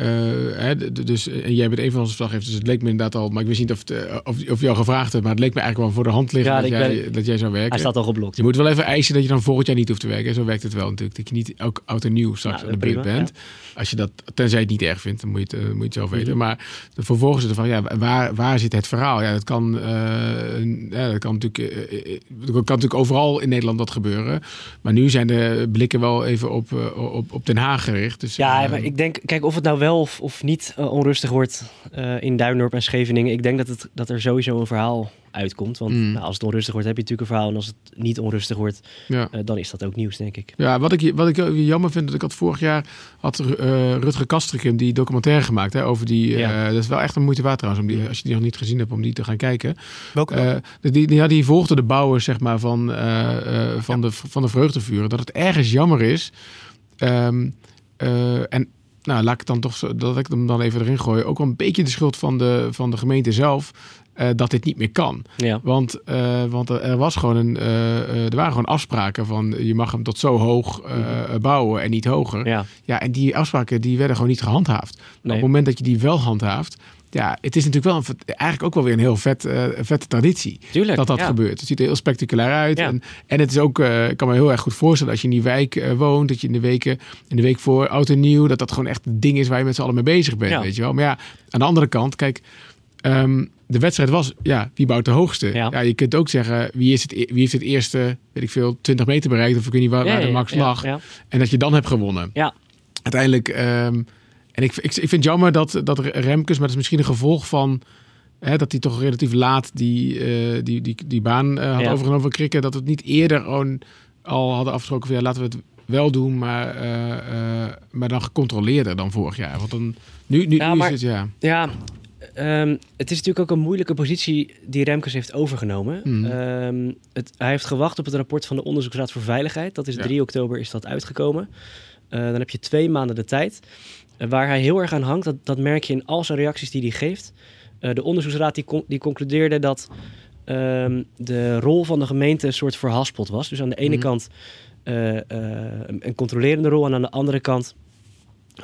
hè, d- d- dus, en jij bent een van onze verslaggevers, dus het leek me inderdaad al, maar ik wist niet of, het, eh, of, of je al gevraagd hebt, maar het leek me eigenlijk wel voor de hand liggen Ja, dat, jij, ben- dat jij zou werken. Hij staat al geblokt. Je moet wel even eisen dat je dan volgend jaar niet hoeft te werken. Zo werkt het wel natuurlijk. Dat je niet ook oud en nieuw straks Nou, aan de beurt prima, bent. Als je dat, tenzij je het niet erg vindt, dan moet je het, eh, moet je het zelf weten. Mhm. Maar de, vervolgens vraag, ja, waar, waar zit het verhaal? Ja, dat kan, eh, ja, dat kan natuurlijk, eh, eh, dat kan natuurlijk overal in Nederland wat gebeuren. Maar nu zijn de blikken wel even op, eh, op, op Den Haag gericht. Dus, Ja, eh, maar ik denk, kijk, of het nou wel of, of niet eh, onrustig wordt eh, in Duindorp en Scheveningen. Ik denk dat, het, dat er sowieso een verhaal uitkomt. Want Mm. nou, als het onrustig wordt, heb je natuurlijk een verhaal. En als het niet onrustig wordt, ja. eh, dan is dat ook nieuws, denk ik. Ja, wat ik, wat ik jammer vind, dat ik had vorig jaar had Rutger Kastrikum die documentaire gemaakt hè, over die. Ja. dat is wel echt een moeite waard trouwens, om die, als je die nog niet gezien hebt, om die te gaan kijken. Welke? Die, die, ja, die volgde de bouwers zeg maar, van, van, de, van de vreugdevuren. Dat het ergens jammer is. Ehm, eh, en nou, laat ik het dan toch dat ik hem dan even erin gooi. Ook wel een beetje de schuld van de, van de gemeente zelf. eh, dat dit niet meer kan. Ja, Want, eh, want er- was gewoon een, eh, er waren gewoon afspraken van je mag hem tot zo hoog eh, bouwen en niet hoger. Ja. ja. en die afspraken die werden gewoon niet gehandhaafd. Nee. Op het moment dat je die wel handhaaft, ja, het is natuurlijk wel een, eigenlijk ook wel weer een heel vet, eh, vette traditie tuurlijk. dat dat ja. gebeurt. Het ziet er heel spectaculair uit. Ja. En, en het is ook, eh, ik kan me heel erg goed voorstellen als je in die wijk eh, woont, dat je in de weken, in de week voor oud en nieuw, dat dat gewoon echt het ding is waar je met z'n allen mee bezig bent, Ja. weet je wel. Maar ja, aan de andere kant, kijk, ehm, de wedstrijd was, ja, wie bouwt de hoogste? Ja. Je kunt ook zeggen, wie, is het, e- wie heeft het eerste, weet ik veel, 20 meter bereikt, of ik weet niet waar, de max lag. En dat je dan hebt gewonnen. Ja. Uiteindelijk, ehm, en ik, ik, ik vind het jammer dat, dat Remkes, maar dat is misschien een gevolg van hè, dat hij toch relatief laat die, eh, die, die, die baan eh, had Ja. overgenomen van Krikke. Dat het niet eerder gewoon al hadden afgesproken van ja, laten we het wel doen, maar, eh, maar dan gecontroleerder dan vorig jaar. Want dan, nu, nu, Ja, nu maar- is het ja. Ja, ehm, het is natuurlijk ook een moeilijke positie die Remkes heeft overgenomen. Mhm. Ehm, het, hij heeft gewacht op het rapport van de Onderzoeksraad voor Veiligheid. Dat is Ja. 3 oktober is dat uitgekomen. Dan heb je twee maanden de tijd. Waar hij heel erg aan hangt, dat, dat merk je in al zijn reacties die hij geeft. Eh, de onderzoeksraad die, con- die concludeerde dat ehm, de rol van de gemeente een soort verhaspeld was. Dus aan de ene Mhm. kant eh, eh, een controlerende rol en aan de andere kant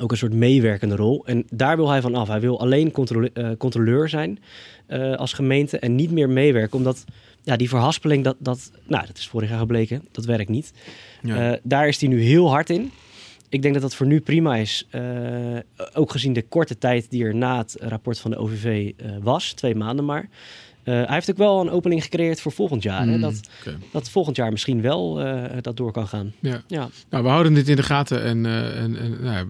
ook een soort meewerkende rol. En daar wil hij van af. Hij wil alleen controle- controleur zijn als gemeente en niet meer meewerken. Omdat ja, die verhaspeling, dat, dat, nou, dat is vorig jaar gebleken, dat werkt niet. Ja. Daar is hij nu heel hard in. Ik denk dat dat voor nu prima is. eh, ook gezien de korte tijd die er na het rapport van de OVV eh, was, twee maanden maar. Eh, hij heeft ook wel een opening gecreëerd voor volgend jaar. Hè? Mm, Dat, dat volgend jaar misschien wel dat door kan gaan. Ja. Ja. Nou, we houden dit in de gaten en, en, en nou,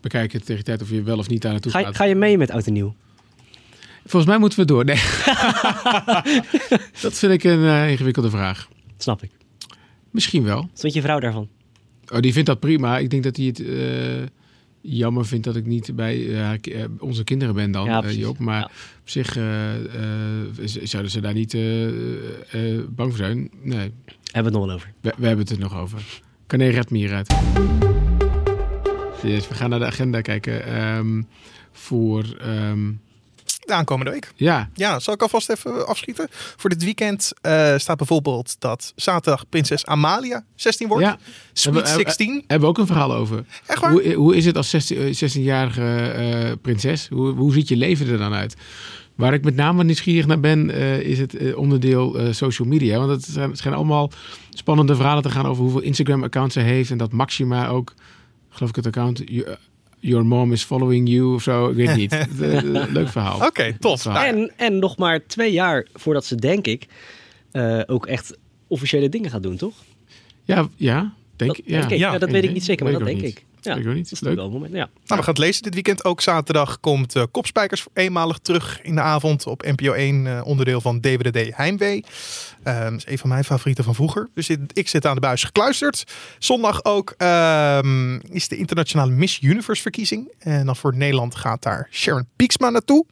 bekijken tegen de tijd of je wel of niet daar naartoe Ga, je- gaat. ga je mee met Oud en Nieuw? Volgens mij moeten we door. Nee. dat vind ik een ingewikkelde vraag. Snap ik. Misschien wel. Wat vind je vrouw daarvan? Oh, die vindt dat prima. Ik denk dat hij het eh, jammer vindt dat ik niet bij eh, eh, onze kinderen ben dan, Ja. Joop. Maar Ja. op zich zouden ze daar niet bang voor zijn. Nee, Hebben we het nog wel over. we, we hebben het er nog over. Kané redt me hieruit. Yes, we gaan naar de agenda kijken. ehm, voor, ehm, De aankomende week. ja, Ja, zal ik alvast even afschieten? Voor dit weekend eh, staat bijvoorbeeld dat zaterdag prinses Amalia 16 wordt. ja, Sweet Hebben we- 16. hebben we ook een verhaal over. Echt waar? Hoe, hoe is het als 16 eh, 16-jarige eh, prinses? Hoe, hoe ziet je leven er dan uit? Waar ik met name nieuwsgierig naar ben, is het onderdeel social media. Want het zijn, schijnen allemaal spannende verhalen te gaan over hoeveel Instagram-accounts ze heeft. En dat Maxima ook, geloof ik het account, Your Mom is Following You of zo. Ik weet niet. Eh, eh, Leuk verhaal. Oké, tof. Dat Nou, En, en nog maar twee jaar voordat ze, denk ik, eh, ook echt officiële dingen gaat doen, toch? Ja, ja, denk dat, ja. Ja. Ja, dat weet ik niet zeker, maar dat denk ik. Ja, Weet ik ook niet. dat is Leuk. wel moment. Ja. Nou, we gaan het lezen dit weekend. Ook zaterdag komt eh, Kopspijkers eenmalig terug in de avond op NPO 1, eh, onderdeel van DWDD Heimwee. Ehm, dat is een van mijn favorieten van vroeger. Dus ik, ik zit aan de buis gekluisterd. Zondag ook ehm, is de internationale Miss Universe verkiezing. En dan voor Nederland gaat daar Sharon Pieksma naartoe.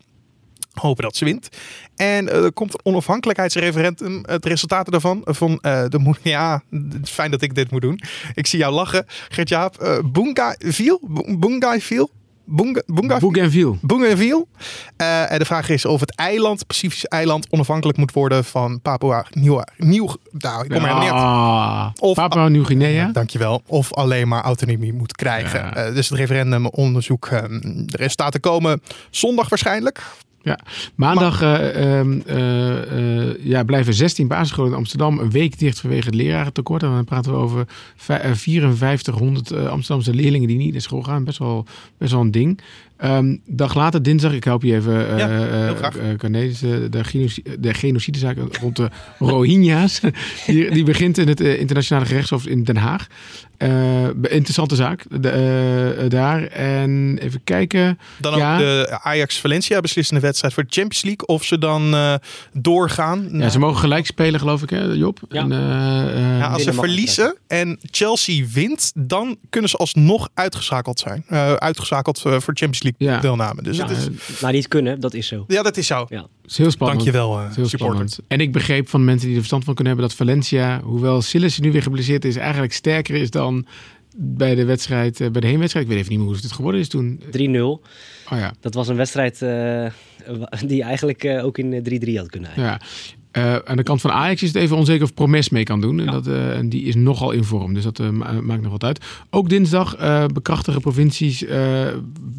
Hopen dat ze wint. En eh, er komt een onafhankelijkheidsreferendum. Het resultaten daarvan. Van eh, de Ja, het fijn dat ik dit moet doen. Ik zie jou lachen. Gert-Jaap. Uh, Boongai-viel? Boongai-viel? Boonga- Boongai- Bougainville. Bougainville. Eh, en de vraag is of het eiland, Pacifisch eiland, onafhankelijk moet worden van Papua Nieuw. Nieuw nou, ik kom er helemaal niet. Ah, Of- Papua Nieuw-Guinea. Dankjewel. Of alleen maar autonomie moet krijgen. Ja. Eh, dus het referendumonderzoek, eh, de resultaten komen zondag waarschijnlijk. Maandag eh, ehm, eh, eh, ja, blijven 16 basisscholen in Amsterdam een week dicht vanwege het lerarentekort. En dan praten we over vij- eh, 5400 eh, Amsterdamse leerlingen die niet naar school gaan. Best wel, best wel een ding. Ehm, dag later, dinsdag, ik help je even, eh Ja, eh, heel graag. eh, Carné, eh, de, genoci- de genocidezaak rond de Rohingya's. die, die begint in het internationale gerechtshof in Den Haag. Eh, interessante zaak de, daar. En even kijken. Dan Ja. ook de Ajax-Valencia beslissende wedstrijd voor de Champions League. Of ze dan eh, doorgaan. Ja, ze mogen gelijk spelen, geloof ik, hè, Job? Ja. En, eh, eh, Ja, als ze verliezen en Chelsea wint, dan kunnen ze alsnog uitgeschakeld zijn. Eh, uitgeschakeld voor Champions League. Deelname. Dus Ja. het is, eh, Nou, niet kunnen, dat is zo. ja, dat is zo. Ja. is heel spannend. Dankjewel, eh is heel supporter. spannend. En ik begreep van mensen die er verstand van kunnen hebben dat Valencia, hoewel Sillis nu weer geblesseerd is, eigenlijk sterker is dan bij de wedstrijd, eh, bij de heenwedstrijd. Ik weet even niet meer hoe het geworden is toen. 3-0. Oh ja. Dat was een wedstrijd eh, die eigenlijk eh, ook in eh, 3-3 had kunnen eindigen. ja. Eh, aan de kant van Ajax is het even onzeker of Promes mee kan doen. En, Ja. dat, eh, en die is nogal in vorm, dus dat eh, ma- maakt nog wat uit. Ook dinsdag bekrachtigen provincies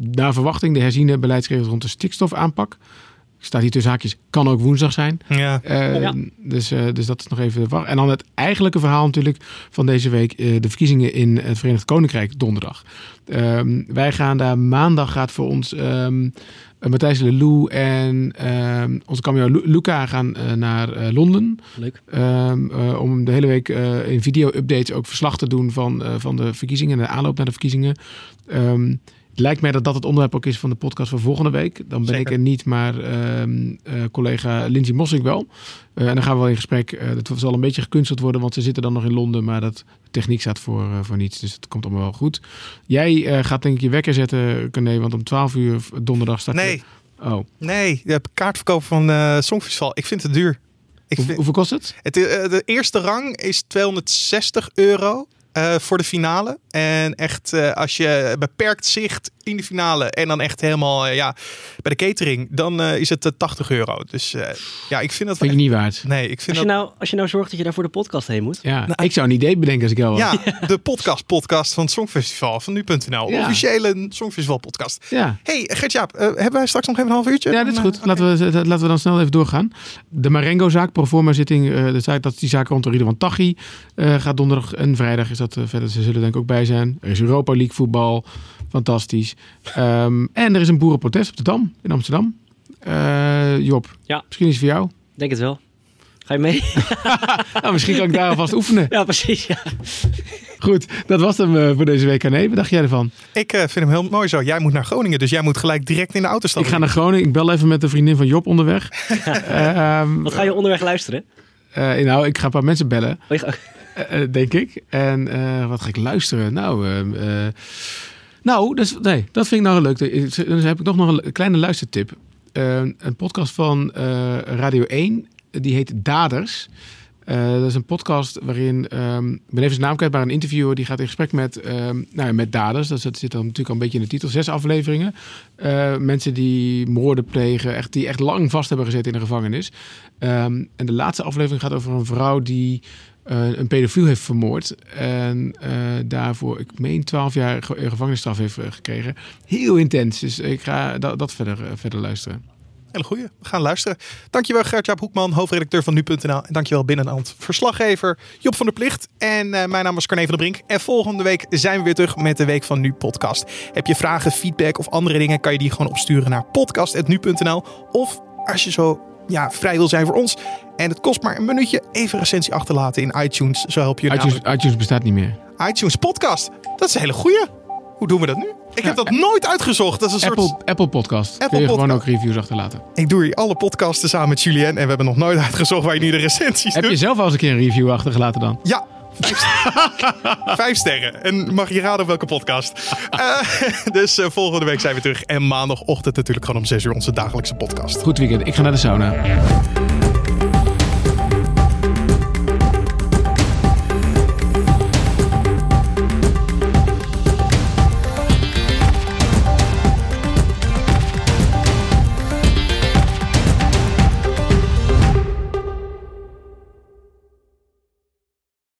naar verwachting de herziene beleidsregels rond de stikstofaanpak. Staat hier tussen haakjes, kan ook woensdag zijn. Ja. Eh, Ja. dus, eh, dus dat is nog even de wacht. En dan het eigenlijke verhaal natuurlijk van deze week. eh, de verkiezingen in het Verenigd Koninkrijk donderdag. Ehm, wij gaan daar maandag gaat voor ons ehm, eh, Matthijs Lelou en ehm, onze cameo Lu- Luca gaan naar eh, Londen. Leuk. Ehm, eh, om de hele week eh, in video-updates ook verslag te doen van, eh, van de verkiezingen en de aanloop naar de verkiezingen. Ehm, Het lijkt mij dat dat het onderwerp ook is van de podcast van volgende week. Dan ben Zeker. ik er niet, maar ehm, eh, collega Lindsay Mossing wel. Eh, en dan gaan we wel in gesprek. Eh dat zal een beetje gekunsteld worden, want ze zitten dan nog in Londen. Maar dat, de techniek staat voor, voor niets, dus het komt allemaal wel goed. Jij gaat denk ik je wekker zetten, Corné, want om 12 uur donderdag start je- Nee, Oh, nee. Je hebt kaartverkoop van Songfestival. Ik vind het duur. Ik Hoe- vind, hoeveel kost het? het, de eerste rang is 260 euro. Eh, voor de finale. En echt, eh, als je beperkt zicht in de finale en dan echt helemaal eh, ja, bij de catering, dan eh, is het eh, 80 euro. Dus eh, ja, ik vind dat. Vind je niet waard? Nee, ik vind Als je, dat. nou, als je nou zorgt dat je daar voor de podcast heen moet. Ja, ik zou een idee bedenken als ik jou. Ja, de podcast-podcast van het Songfestival van nu.nl. Ja. Officiële Songfestival-podcast. ja. Hey, Gert-Jaap, eh, hebben wij straks nog even een half uurtje? Ja, dat is goed. Laten, we, laten we dan snel even doorgaan. De Marengo-zaak, proforma-zitting, eh, de zaak, dat is die zaak rond Ridwan Taghi. eh gaat donderdag en vrijdag is dat eh, verder. Ze zullen denk ik ook bij zijn. Er is Europa League voetbal. Fantastisch. Ehm, en er is een boerenprotest op de Dam in Amsterdam. Eh, Job, Ja. misschien is het voor jou. Denk het wel. Ga je mee? Nou, misschien kan ik daar alvast oefenen. ja, precies. Ja. Goed, dat was hem eh, voor deze week. Nee, wat dacht jij ervan? Ik eh, vind hem heel mooi zo. Jij moet naar Groningen, dus jij moet gelijk direct in de auto Ik stappen. ga naar Groningen. Ik bel even met de vriendin van Job onderweg. Ehm, Wat ga je onderweg luisteren? eh, nou, ik ga een paar mensen bellen. Oh, Eh, eh, denk ik. En eh, wat ga ik luisteren? Nou, eh, eh, nou dus, nee, dat vind ik nou leuk. Dan heb ik nog nog een kleine luistertip. Eh, een podcast van Radio 1, die heet Daders. Dat is een podcast waarin, ehm, ik ben even zijn naam een interviewer die gaat in gesprek met, ehm, nou, met daders. Dus dat zit dan natuurlijk al een beetje in de titel. Zes afleveringen. Mensen die moorden plegen, echt, die echt lang vast hebben gezeten in de gevangenis. Ehm, en de laatste aflevering gaat over een vrouw die eh, een pedofiel heeft vermoord. En eh, daarvoor, ik meen, 12 jaar eh, gevangenisstraf heeft gekregen. Heel intens. Dus ik ga dat, verder, verder luisteren. Hele goeie. We gaan luisteren. Dankjewel Gert-Jaap Hoekman, hoofdredacteur van nu.nl. En dankjewel Binnenland, verslaggever Job van der Plicht. En mijn naam is Carne van der Brink. En volgende week zijn we weer terug met de Week van Nu podcast. Heb je vragen, feedback of andere dingen, kan je die gewoon opsturen naar podcast.nu.nl. Of als je zo ja, vrij wil zijn voor ons. En het kost maar een minuutje. Even een recensie achterlaten in iTunes. Zo help je iTunes, namelijk- iTunes bestaat niet meer. iTunes podcast. Dat is een hele goeie. Hoe doen we dat nu? Ik heb dat nooit uitgezocht. Dat is een soort... Apple, Apple Podcast. Apple Kun je gewoon ook Podcast. reviews achterlaten. Ik doe hier alle podcasten samen met Julien. En we hebben nog nooit uitgezocht waar je nu de recensies Heb doet. je zelf al eens een keer een review achtergelaten dan? Ja. Vijf, Vijf sterren. En mag je raden op welke podcast. Eh, dus eh, volgende week zijn we terug. En maandagochtend natuurlijk gewoon om 6 uur onze dagelijkse podcast. Goed weekend. Ik ga naar de sauna.